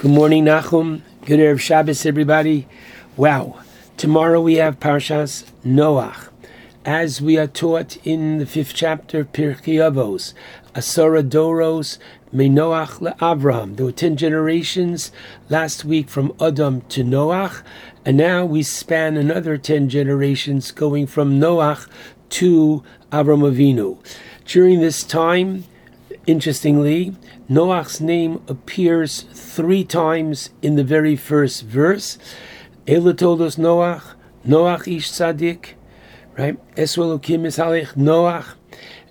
Good morning, Nachum. Good Erev Shabbos, everybody. Wow. Tomorrow we have Parshas Noach. As we are taught in the fifth chapter, Pirkei Avos, Asara Doros, Menoach leAvraham. There were ten generations last week from Adam to Noach, and now we span another ten generations going from Noach to Avram Avinu. During this time, interestingly, Noach's name appears three times in the very first verse. Eleh toldos Noach, Noach ish tzaddik, right? Eswelokim is Noach.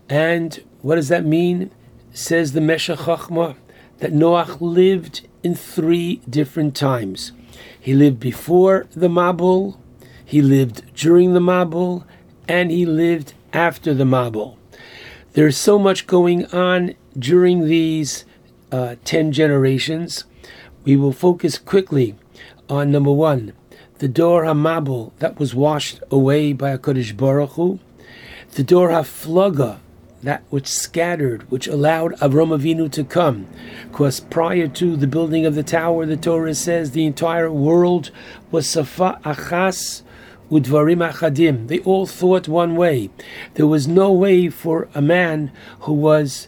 And what does that mean? Says the Meshech Chochmah that Noach lived in three different times. He lived before the Mabul, he lived during the Mabul, and he lived after the Mabul. There's so much going on during these uh, 10 generations. We will focus quickly on number one, the Dor HaMabul that was washed away by HaKadosh Baruch Hu, the Dor HaFlaga, that which scattered, which allowed Avram Avinu to come. Because prior to the building of the tower, the Torah says the entire world was Safa Achas udvarim achadim. They all thought one way. There was no way for a man who was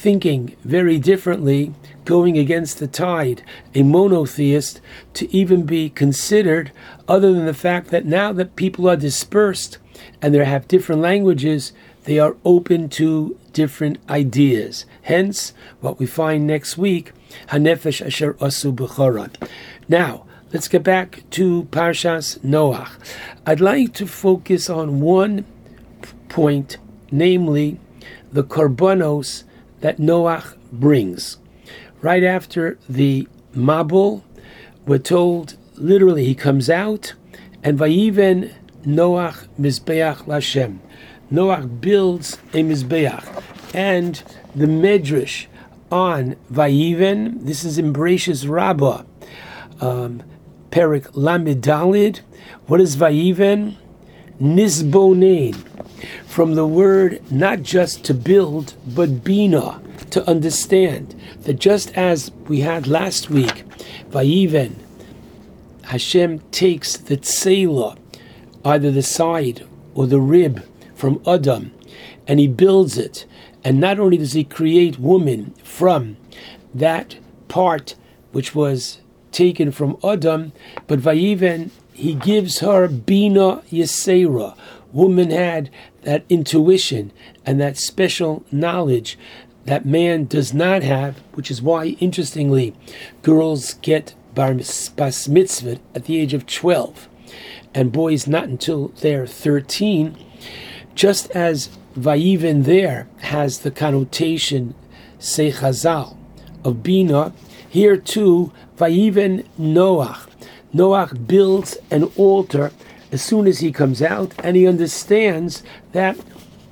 thinking very differently, going against the tide, a monotheist, to even be considered, other than the fact that now that people are dispersed and they have different languages, they are open to different ideas. Hence, what we find next week, Hanefesh Asher Asu B'chorat. Now, Let's get back to Parshas Noach. I'd like to focus on one point, namely the korbanos that Noach brings. Right after the Mabul, we're told literally he comes out and Vayiven Noach Mizbeach Lashem. Noach builds a Mizbeach. And the Medrash on Vayiven, this is in Bereshis Rabbah. Um, Perik Lamed Daled. What is Vayiven? Nisbonein. From the word not just to build, but bina, to understand. That just as we had last week, Vayiven, Hashem takes the tzela, either the side or the rib from Adam, and he builds it. And not only does he create woman from that part which was taken from Adam, but Vayiven, he gives her Bina Yesera. Woman had that intuition and that special knowledge that man does not have, which is why, interestingly, girls get bar mitzvah at the age of 12, and boys not until they're 13. Just as Vayiven there has the connotation, say Chazal, of Bina, here too Vayiven Noach. Noach builds an altar as soon as he comes out, and he understands that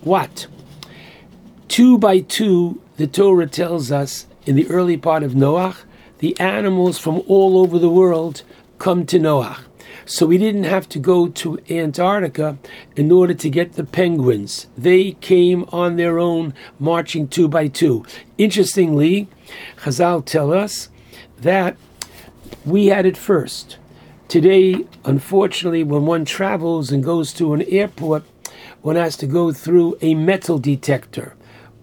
what? Two by two, the Torah tells us in the early part of Noah, the animals from all over the world come to Noah. So we didn't have to go to Antarctica in order to get the penguins. They came on their own, marching two by two. Interestingly, Chazal tell us that we had it first. Today, unfortunately, when one travels and goes to an airport, one has to go through a metal detector.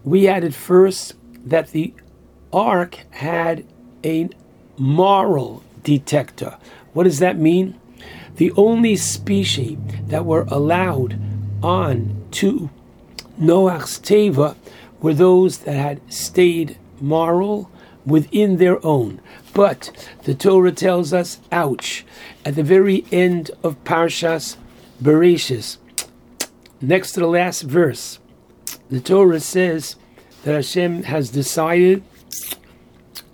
We had it first that the ark had a moral detector. What does that mean? The only species that were allowed on to Noach's Teva were those that had stayed moral within their own. But the Torah tells us, ouch, at the very end of Parshas Bereshis, next to the last verse, the Torah says that Hashem has decided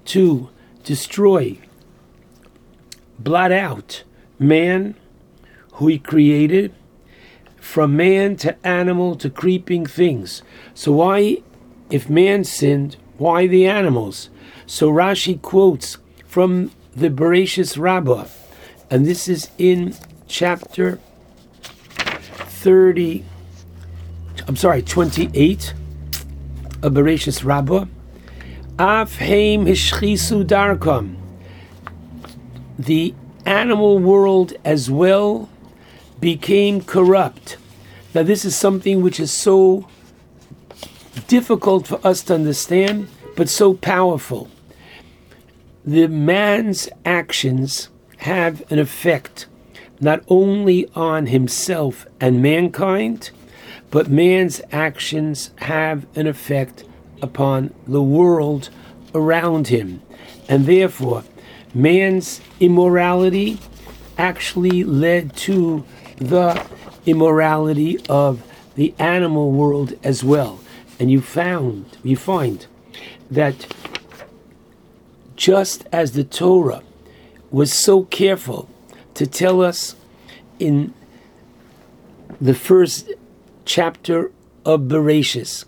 to destroy, blot out man who he created, from man to animal to creeping things. So why, if man sinned, why the animals? So Rashi quotes from the Bereshis Rabbah, and this is in chapter 30, I'm sorry, 28 of Bereshis Rabbah. Af heim hishchisu darkam. the animal world as well became corrupt. Now, this is something which is so difficult for us to understand, but so powerful. The man's actions have an effect not only on himself and mankind, but man's actions have an effect upon the world around him. And therefore, man's immorality actually led to the immorality of the animal world as well. And you found, you find that just as the Torah was so careful to tell us in the first chapter of Bereshis,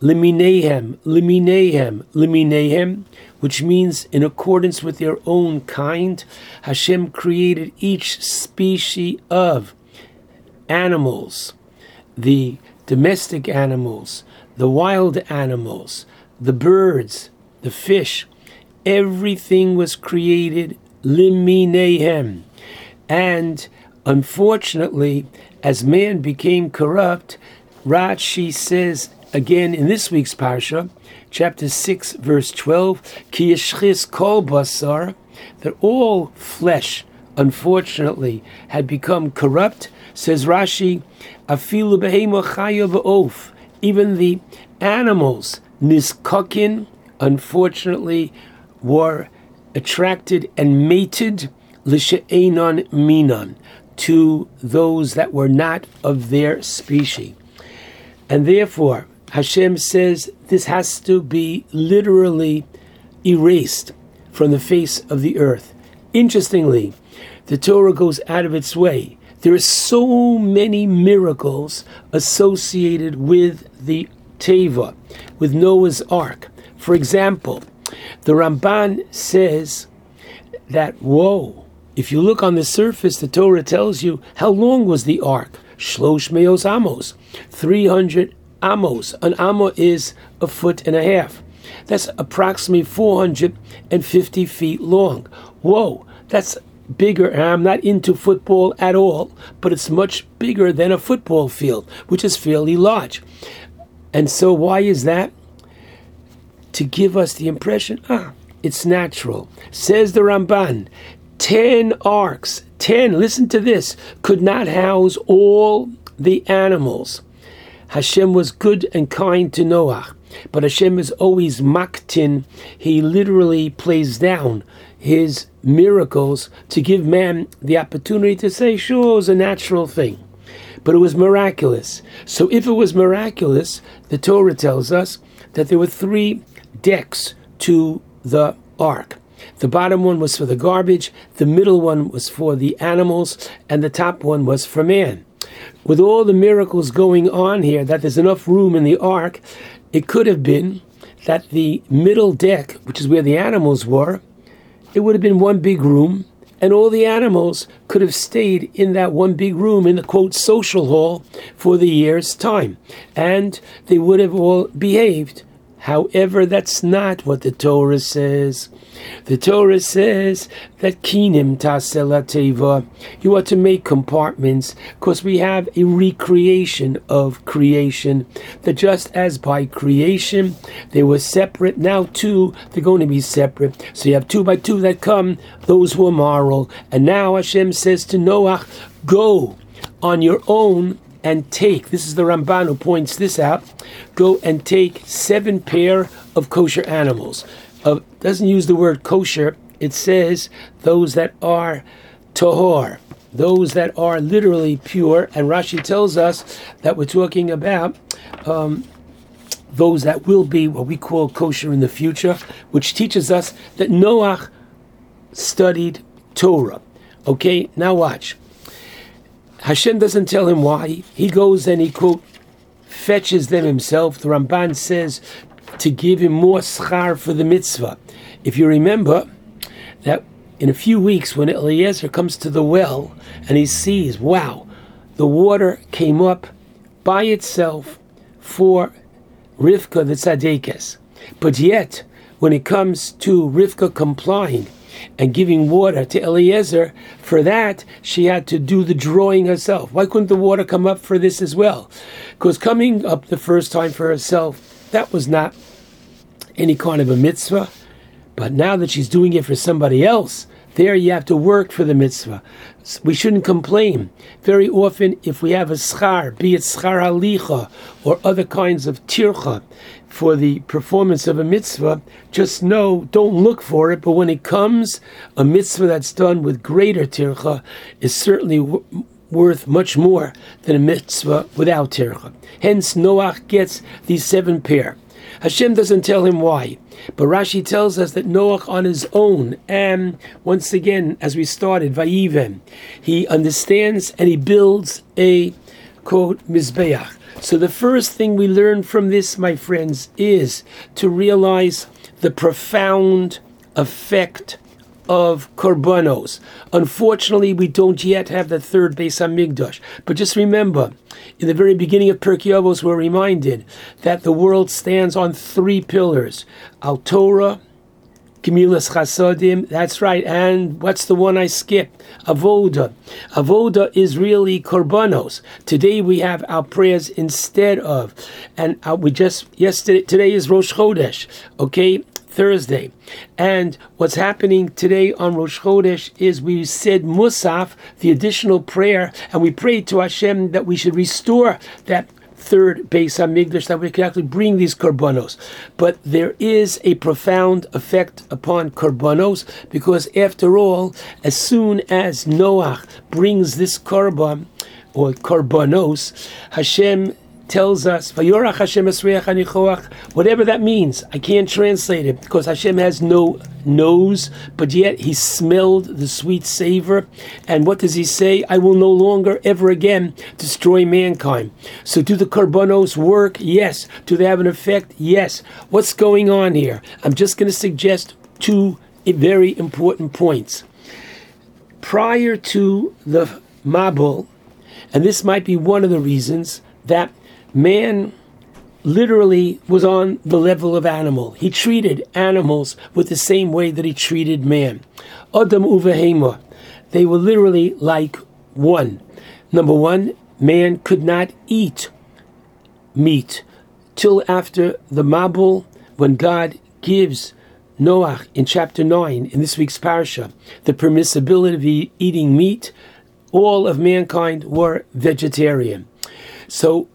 Liminehem, Liminehem, Liminehem, which means in accordance with their own kind, Hashem created each species of animals, the domestic animals, the wild animals, the birds, the fish, everything was created liminehem. And unfortunately, as man became corrupt, Rashi says again in this week's parsha, chapter 6, verse 12, Ki kol basar, that all flesh, unfortunately, had become corrupt, says Rashi, afilu behema even the animals, niskokin, unfortunately, were attracted and mated l'she'enon minon to those that were not of their species. And therefore, Hashem says this has to be literally erased from the face of the earth. Interestingly, the Torah goes out of its way. There are so many miracles associated with the Teva, with Noah's Ark. For example, the Ramban says that, whoa, if you look on the surface, the Torah tells you how long was the ark? Shlosh meos amos, 300 amos. An amo is a foot and a half. That's approximately 450 feet long. Whoa, that's bigger. And I'm not into football at all, but it's much bigger than a football field, which is fairly large. And so, why is that? To give us the impression, ah, it's natural. Says the Ramban, 10 arks, 10, listen to this, could not house all the animals. Hashem was good and kind to Noah, but Hashem is always maktin. He literally plays down his miracles to give man the opportunity to say, sure, it's a natural thing. But it was miraculous. So if it was miraculous, the Torah tells us that there were three decks to the ark. The bottom one was for the garbage, the middle one was for the animals, and the top one was for man with all the miracles going on here, that there's enough room in the ark, it could have been that the middle deck, which is where the animals were, it would have been one big room, and all the animals could have stayed in that one big room in the quote social hall for the year's time, and they would have all behaved However, that's not what the Torah says. The Torah says that kinim teva. You are to make compartments because we have a recreation of creation. That just as by creation they were separate, now too they're going to be separate. So you have two by two that come, those who are moral. And now Hashem says to Noah, Go on your own and take, this is the Ramban who points this out, go and take seven pair of kosher animals. Uh, doesn't use the word kosher, it says those that are tahor, those that are literally pure. And Rashi tells us that we're talking about um, those that will be what we call kosher in the future, which teaches us that Noah studied Torah. Okay, now watch. Hashem doesn't tell him why. He goes and he quote fetches them himself. The Ramban says to give him more schar for the mitzvah. If you remember that in a few weeks when Eliezer comes to the well and he sees, wow, the water came up by itself for Rivka the Tzadekes. But yet, when it comes to Rivka complying, and giving water to Eliezer, for that she had to do the drawing herself. Why couldn't the water come up for this as well? Because coming up the first time for herself, that was not any kind of a mitzvah. But now that she's doing it for somebody else, there you have to work for the mitzvah. We shouldn't complain. Very often, if we have a schar, be it schar halicha or other kinds of tircha for the performance of a mitzvah, just know, don't look for it, but when it comes, a mitzvah that's done with greater tircha is certainly w- worth much more than a mitzvah without tircha. Hence, Noach gets these seven pair. Hashem doesn't tell him why. But Rashi tells us that Noach on his own, and once again, as we started, Vayiven, he understands and he builds a quote Mizbeach. So the first thing we learn from this, my friends, is to realize the profound effect of korbanos. Unfortunately, we don't yet have the third Beis Hamikdash. But just remember, in the very beginning of Pirkei Avos, we're reminded that the world stands on three pillars: Al Torah, Gemilas Chasodim, that's right. And what's the one I skipped? Avoda. Avoda is really korbanos. Today we have our prayers instead of. And uh, we just, yesterday, today is Rosh Chodesh, okay? Thursday. And what's happening today on Rosh Chodesh is we said Musaf, the additional prayer, and we prayed to Hashem that we should restore that third Beis Hamikdash that we can actually bring these korbanos. But there is a profound effect upon korbanos because, after all, as soon as Noah brings this korban or korbanos, Hashem tells us, whatever that means. I can't translate it because Hashem has no nose, but yet he smelled the sweet savor. And what does he say? I will no longer ever again destroy mankind. So do the korbanos work? Yes. Do they have an effect? Yes. What's going on here? I'm just going to suggest two very important points. Prior to the Mabul, and this might be one of the reasons that man literally was on the level of animal. He treated animals with the same way that he treated man. Adam uvehema. They were literally like one. Number one, man could not eat meat till after the Mabul, when God gives Noah in chapter 9 in this week's parsha the permissibility of eating meat. All of mankind were vegetarian. So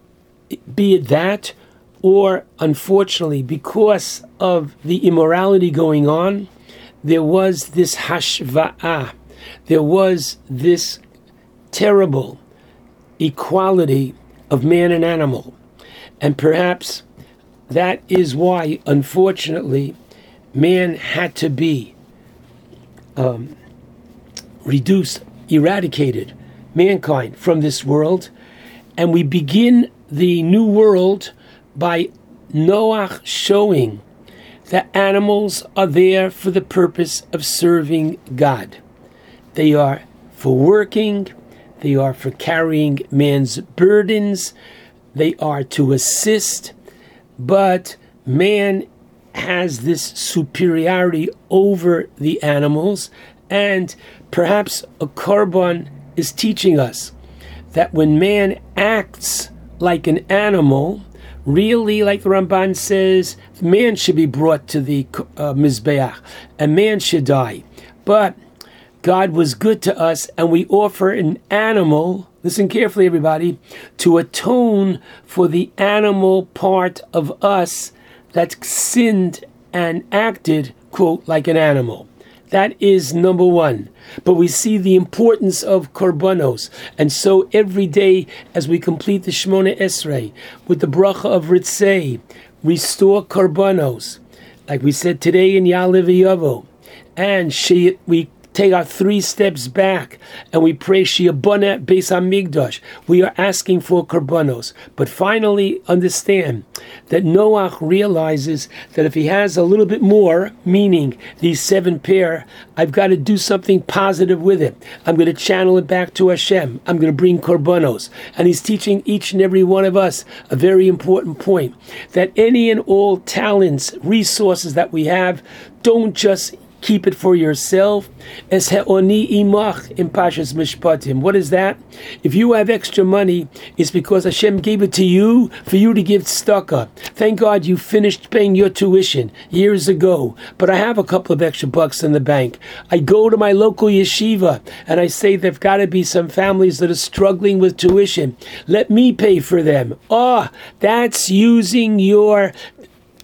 be it that, or unfortunately, because of the immorality going on, there was this hashva'ah, there was this terrible equality of man and animal. And perhaps that is why, unfortunately, man had to be um, reduced, eradicated, mankind from this world. And we begin the New World by Noah showing that animals are there for the purpose of serving God. They are for working, they are for carrying man's burdens, they are to assist, but man has this superiority over the animals, and perhaps a korban is teaching us that when man acts like an animal, really, like the Ramban says, man should be brought to the uh, Mizbeach, and man should die. But God was good to us, and we offer an animal, listen carefully, everybody, to atone for the animal part of us that sinned and acted, quote, like an animal. That is number one. But we see the importance of korbanos. And so every day as we complete the Shemona Esrei with the bracha of Ritzei, restore korbanos. Like we said today in Ya'aleh V'yavo. And she, we take our three steps back and we pray Sheyibaneh Beis Hamikdash. We are asking for korbanos. But finally, understand that Noach realizes that if he has a little bit more, meaning these seven pair, I've got to do something positive with it. I'm going to channel it back to Hashem. I'm going to bring korbanos. And he's teaching each and every one of us a very important point that any and all talents, resources that we have, don't just keep it for yourself. He'oni imach in Parshas Mishpatim. What is that? If you have extra money, it's because Hashem gave it to you for you to give tzedakah. Thank God you finished paying your tuition years ago, but I have a couple of extra bucks in the bank. I go to my local yeshiva and I say there've got to be some families that are struggling with tuition. Let me pay for them. Ah, oh, that's using your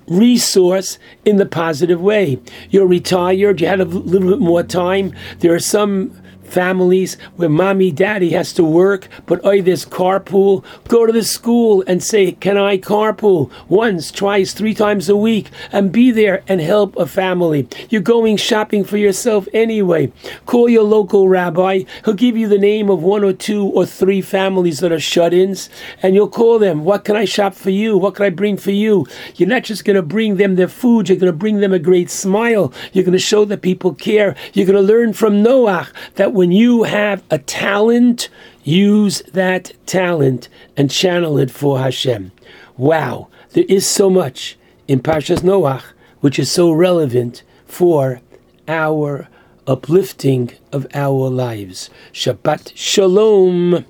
resource in the positive way. You're retired, you had a little bit more time. There are some families where mommy, daddy has to work, but oh, there's carpool. Go to the school and say, Can I carpool once, twice, three times a week and be there and help a family? You're going shopping for yourself anyway. Call your local rabbi. He'll give you the name of one or two or three families that are shut ins, and you'll call them. What can I shop for you? What can I bring for you? You're not just going to bring them their food, you're going to bring them a great smile. You're going to show that people care. You're going to learn from Noah that when when you have a talent, use that talent and channel it for Hashem. Wow, there is so much in Parshas Noach which is so relevant for our uplifting of our lives. Shabbat Shalom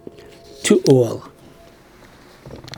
to all.